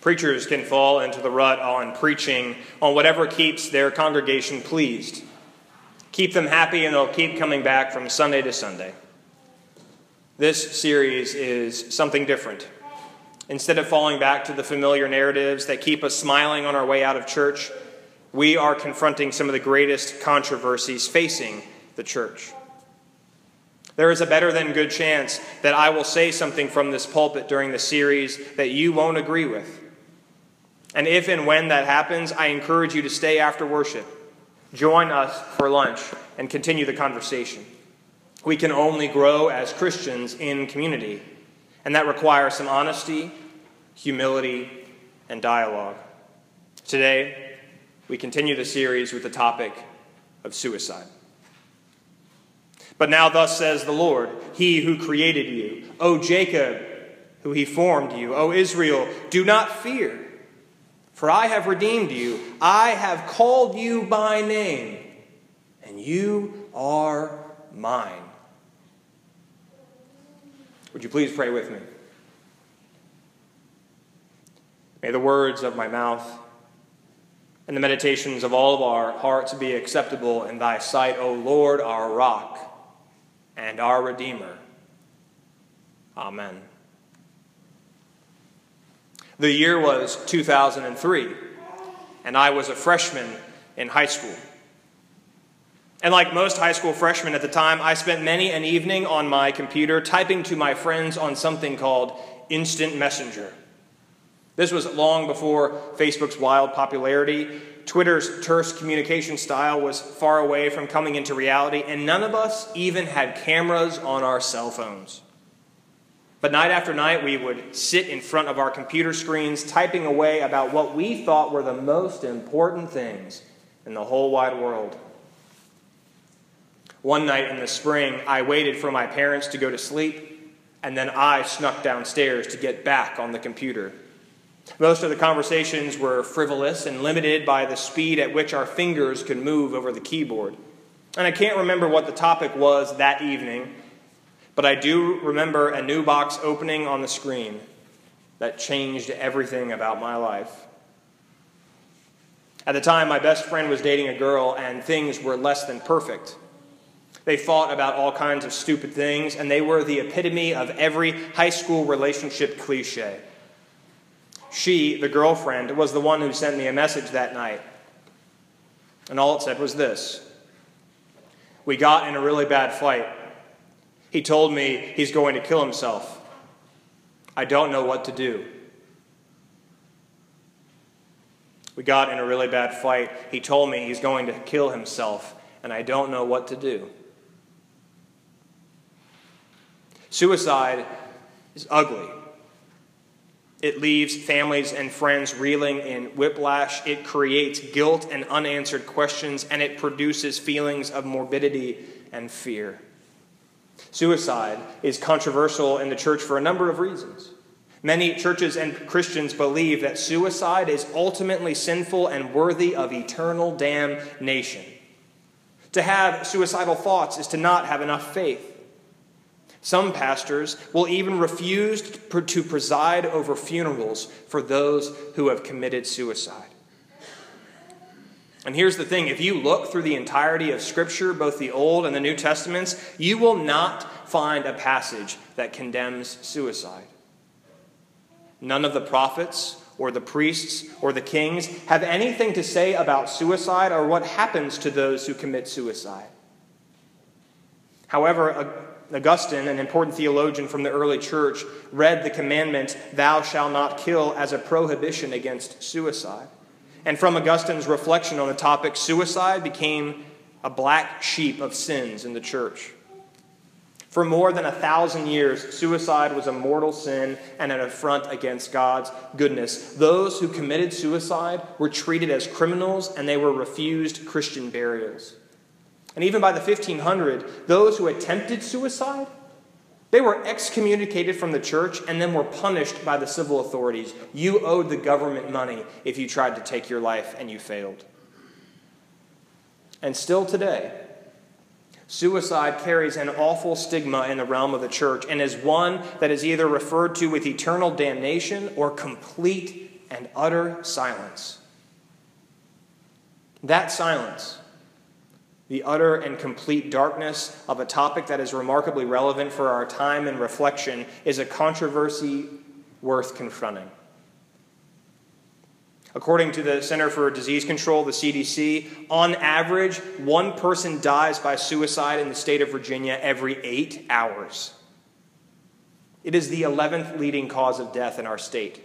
Preachers can fall into the rut on preaching on whatever keeps their congregation pleased. Keep them happy, and they'll keep coming back from Sunday to Sunday. This series is something different. Instead of falling back to the familiar narratives that keep us smiling on our way out of church, we are confronting some of the greatest controversies facing the church. There is a better than good chance that I will say something from this pulpit during the series that you won't agree with. And if and when that happens, I encourage you to stay after worship. Join us for lunch and continue the conversation. We can only grow as Christians in community, and that requires some honesty, humility, and dialogue. Today, we continue the series with the topic of suicide. But now, thus says the Lord, He who created you, O Jacob, who He formed you, O Israel, do not fear. For I have redeemed you, I have called you by name, and you are mine. Would you please pray with me? May the words of my mouth and the meditations of all of our hearts be acceptable in thy sight, O Lord, our rock and our Redeemer. Amen. The year was 2003, and I was a freshman in high school. And like most high school freshmen at the time, I spent many an evening on my computer typing to my friends on something called Instant Messenger. This was long before Facebook's wild popularity. Twitter's terse communication style was far away from coming into reality, and none of us even had cameras on our cell phones. But night after night, we would sit in front of our computer screens, typing away about what we thought were the most important things in the whole wide world. One night in the spring, I waited for my parents to go to sleep, and then I snuck downstairs to get back on the computer. Most of the conversations were frivolous and limited by the speed at which our fingers could move over the keyboard. And I can't remember what the topic was that evening, but I do remember a new box opening on the screen that changed everything about my life. At the time, my best friend was dating a girl, and things were less than perfect. They fought about all kinds of stupid things, and they were the epitome of every high school relationship cliche. She, the girlfriend, was the one who sent me a message that night. And all it said was this We got in a really bad fight. He told me he's going to kill himself. I don't know what to do. We got in a really bad fight. He told me he's going to kill himself, and I don't know what to do. Suicide is ugly. It leaves families and friends reeling in whiplash. It creates guilt and unanswered questions, and it produces feelings of morbidity and fear. Suicide is controversial in the church for a number of reasons. Many churches and Christians believe that suicide is ultimately sinful and worthy of eternal damnation. To have suicidal thoughts is to not have enough faith. Some pastors will even refuse to preside over funerals for those who have committed suicide. And here's the thing if you look through the entirety of Scripture, both the Old and the New Testaments, you will not find a passage that condemns suicide. None of the prophets or the priests or the kings have anything to say about suicide or what happens to those who commit suicide. However, Augustine, an important theologian from the early church, read the commandment, Thou shalt not kill, as a prohibition against suicide. And from Augustine's reflection on the topic, suicide became a black sheep of sins in the church. For more than a thousand years, suicide was a mortal sin and an affront against God's goodness. Those who committed suicide were treated as criminals and they were refused Christian burials. And even by the 1500, those who attempted suicide, they were excommunicated from the church and then were punished by the civil authorities. You owed the government money if you tried to take your life and you failed. And still today, suicide carries an awful stigma in the realm of the church and is one that is either referred to with eternal damnation or complete and utter silence. That silence, the utter and complete darkness of a topic that is remarkably relevant for our time and reflection, is a controversy worth confronting. According to the Center for Disease Control, the CDC, on average, one person dies by suicide in the state of Virginia every eight hours. It is the 11th leading cause of death in our state,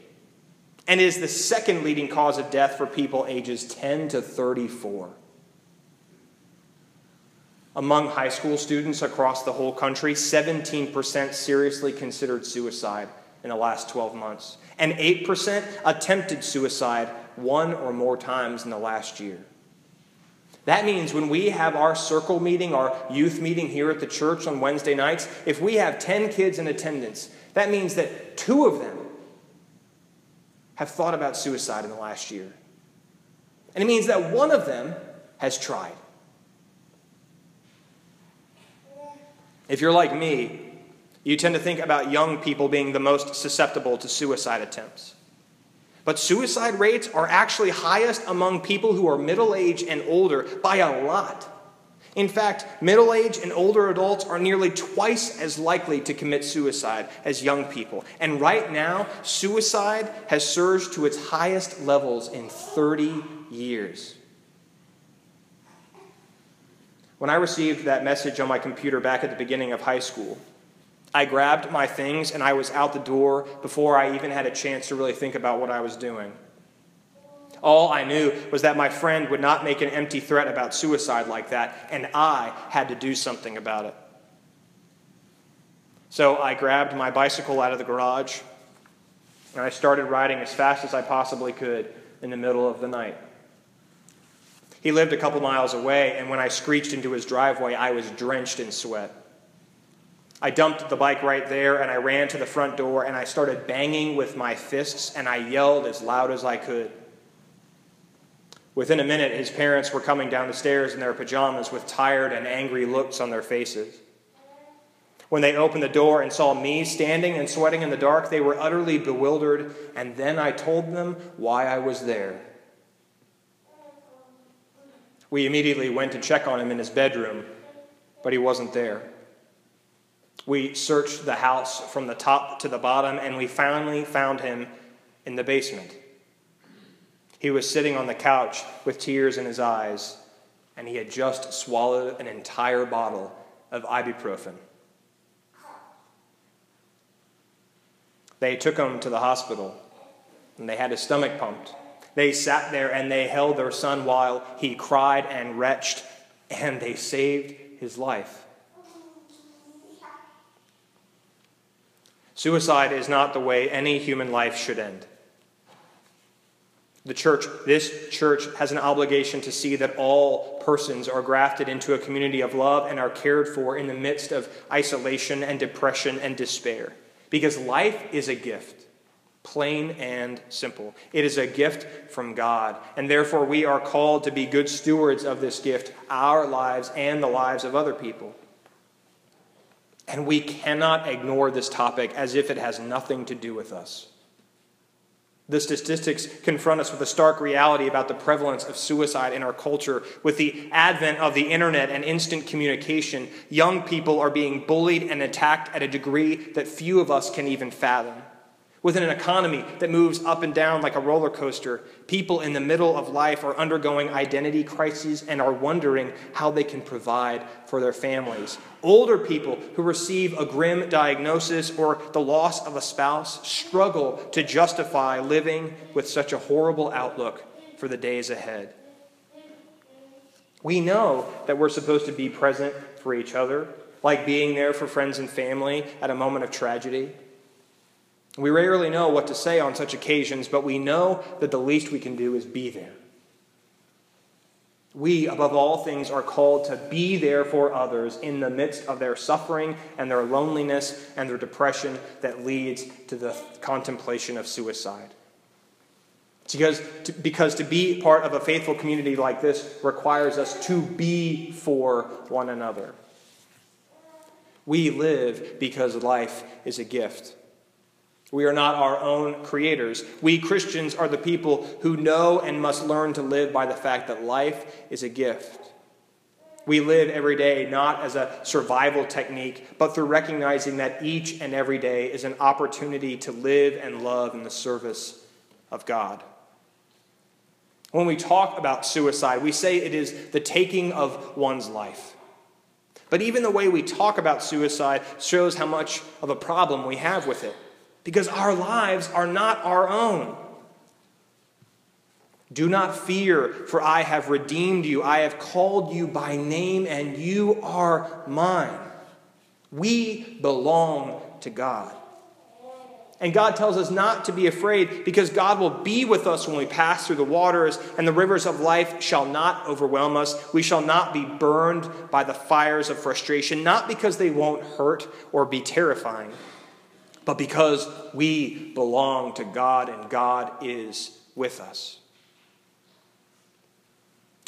and is the second leading cause of death for people ages 10 to 34. Among high school students across the whole country, 17% seriously considered suicide in the last 12 months, and 8% attempted suicide one or more times in the last year. That means when we have our circle meeting, our youth meeting here at the church on Wednesday nights, if we have 10 kids in attendance, that means that two of them have thought about suicide in the last year. And it means that one of them has tried. If you're like me, you tend to think about young people being the most susceptible to suicide attempts. But suicide rates are actually highest among people who are middle aged and older by a lot. In fact, middle aged and older adults are nearly twice as likely to commit suicide as young people. And right now, suicide has surged to its highest levels in 30 years. When I received that message on my computer back at the beginning of high school, I grabbed my things and I was out the door before I even had a chance to really think about what I was doing. All I knew was that my friend would not make an empty threat about suicide like that, and I had to do something about it. So I grabbed my bicycle out of the garage and I started riding as fast as I possibly could in the middle of the night. He lived a couple miles away, and when I screeched into his driveway, I was drenched in sweat. I dumped the bike right there and I ran to the front door and I started banging with my fists and I yelled as loud as I could. Within a minute, his parents were coming down the stairs in their pajamas with tired and angry looks on their faces. When they opened the door and saw me standing and sweating in the dark, they were utterly bewildered, and then I told them why I was there. We immediately went to check on him in his bedroom, but he wasn't there. We searched the house from the top to the bottom, and we finally found him in the basement. He was sitting on the couch with tears in his eyes, and he had just swallowed an entire bottle of ibuprofen. They took him to the hospital, and they had his stomach pumped. They sat there and they held their son while he cried and retched, and they saved his life. Suicide is not the way any human life should end. The church, this church, has an obligation to see that all persons are grafted into a community of love and are cared for in the midst of isolation and depression and despair. Because life is a gift, plain and simple. It is a gift from God, and therefore we are called to be good stewards of this gift, our lives and the lives of other people. And we cannot ignore this topic as if it has nothing to do with us. The statistics confront us with a stark reality about the prevalence of suicide in our culture. With the advent of the internet and instant communication, young people are being bullied and attacked at a degree that few of us can even fathom. Within an economy that moves up and down like a roller coaster, people in the middle of life are undergoing identity crises and are wondering how they can provide for their families. Older people who receive a grim diagnosis or the loss of a spouse struggle to justify living with such a horrible outlook for the days ahead. We know that we're supposed to be present for each other, like being there for friends and family at a moment of tragedy. We rarely know what to say on such occasions, but we know that the least we can do is be there. We, above all things, are called to be there for others in the midst of their suffering and their loneliness and their depression that leads to the contemplation of suicide. Because to, because to be part of a faithful community like this requires us to be for one another. We live because life is a gift. We are not our own creators. We Christians are the people who know and must learn to live by the fact that life is a gift. We live every day not as a survival technique, but through recognizing that each and every day is an opportunity to live and love in the service of God. When we talk about suicide, we say it is the taking of one's life. But even the way we talk about suicide shows how much of a problem we have with it, because our lives are not our own. Do not fear, for I have redeemed you. I have called you by name, and you are mine. We belong to God. And God tells us not to be afraid because God will be with us when we pass through the waters, and the rivers of life shall not overwhelm us. We shall not be burned by the fires of frustration, not because they won't hurt or be terrifying, but because we belong to God and God is with us.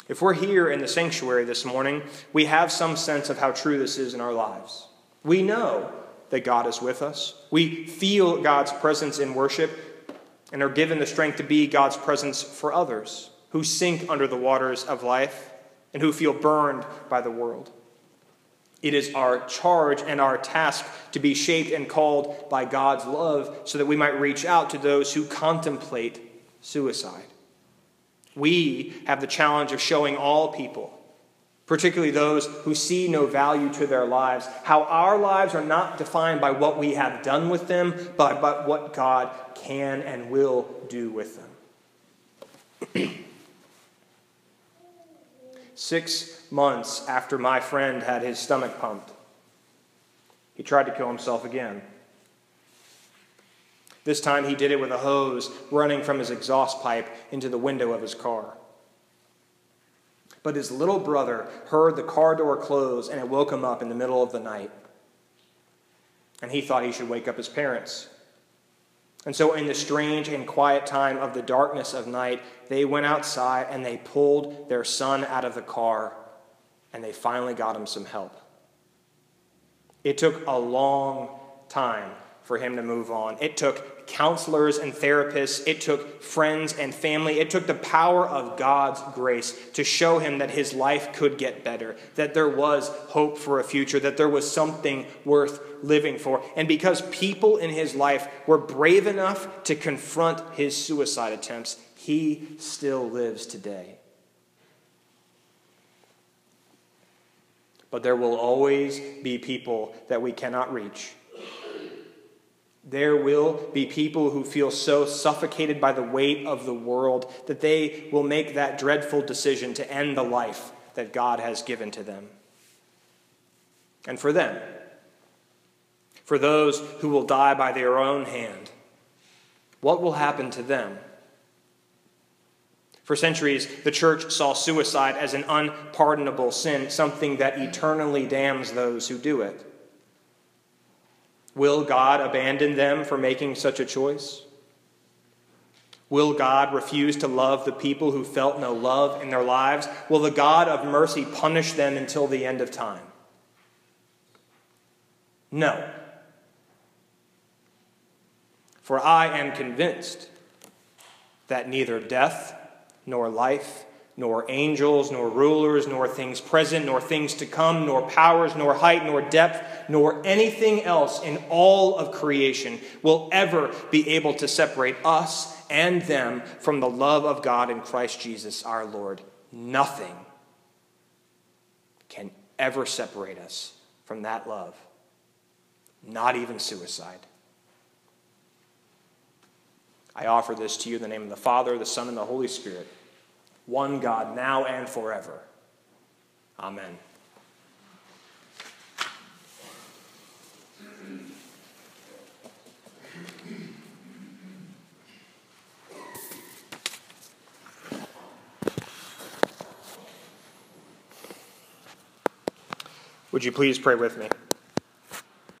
If we're here in the sanctuary this morning, we have some sense of how true this is in our lives. We know that God is with us. We feel God's presence in worship and are given the strength to be God's presence for others who sink under the waters of life and who feel burned by the world. It is our charge and our task to be shaped and called by God's love so that we might reach out to those who contemplate suicide. We have the challenge of showing all people particularly those who see no value to their lives, how our lives are not defined by what we have done with them, but by what God can and will do with them. Six months after my friend had his stomach pumped, he tried to kill himself again. This time he did it with a hose running from his exhaust pipe into the window of his car. But his little brother heard the car door close and it woke him up in the middle of the night. And he thought he should wake up his parents. And so, in the strange and quiet time of the darkness of night, they went outside and they pulled their son out of the car and they finally got him some help. It took a long time for him to move on. It took counselors and therapists, it took friends and family, it took the power of God's grace to show him that his life could get better, that there was hope for a future, that there was something worth living for. And because people in his life were brave enough to confront his suicide attempts, he still lives today. But there will always be people that we cannot reach there will be people who feel so suffocated by the weight of the world that they will make that dreadful decision to end the life that God has given to them. And for them, for those who will die by their own hand, what will happen to them? For centuries, the church saw suicide as an unpardonable sin, something that eternally damns those who do it. Will God abandon them for making such a choice? Will God refuse to love the people who felt no love in their lives? Will the God of mercy punish them until the end of time? No. For I am convinced that neither death nor life nor angels, nor rulers, nor things present, nor things to come, nor powers, nor height, nor depth, nor anything else in all of creation will ever be able to separate us and them from the love of God in Christ Jesus our Lord. Nothing can ever separate us from that love, not even suicide. I offer this to you in the name of the Father, the Son, and the Holy Spirit one God, now and forever. Amen. Would you please pray with me?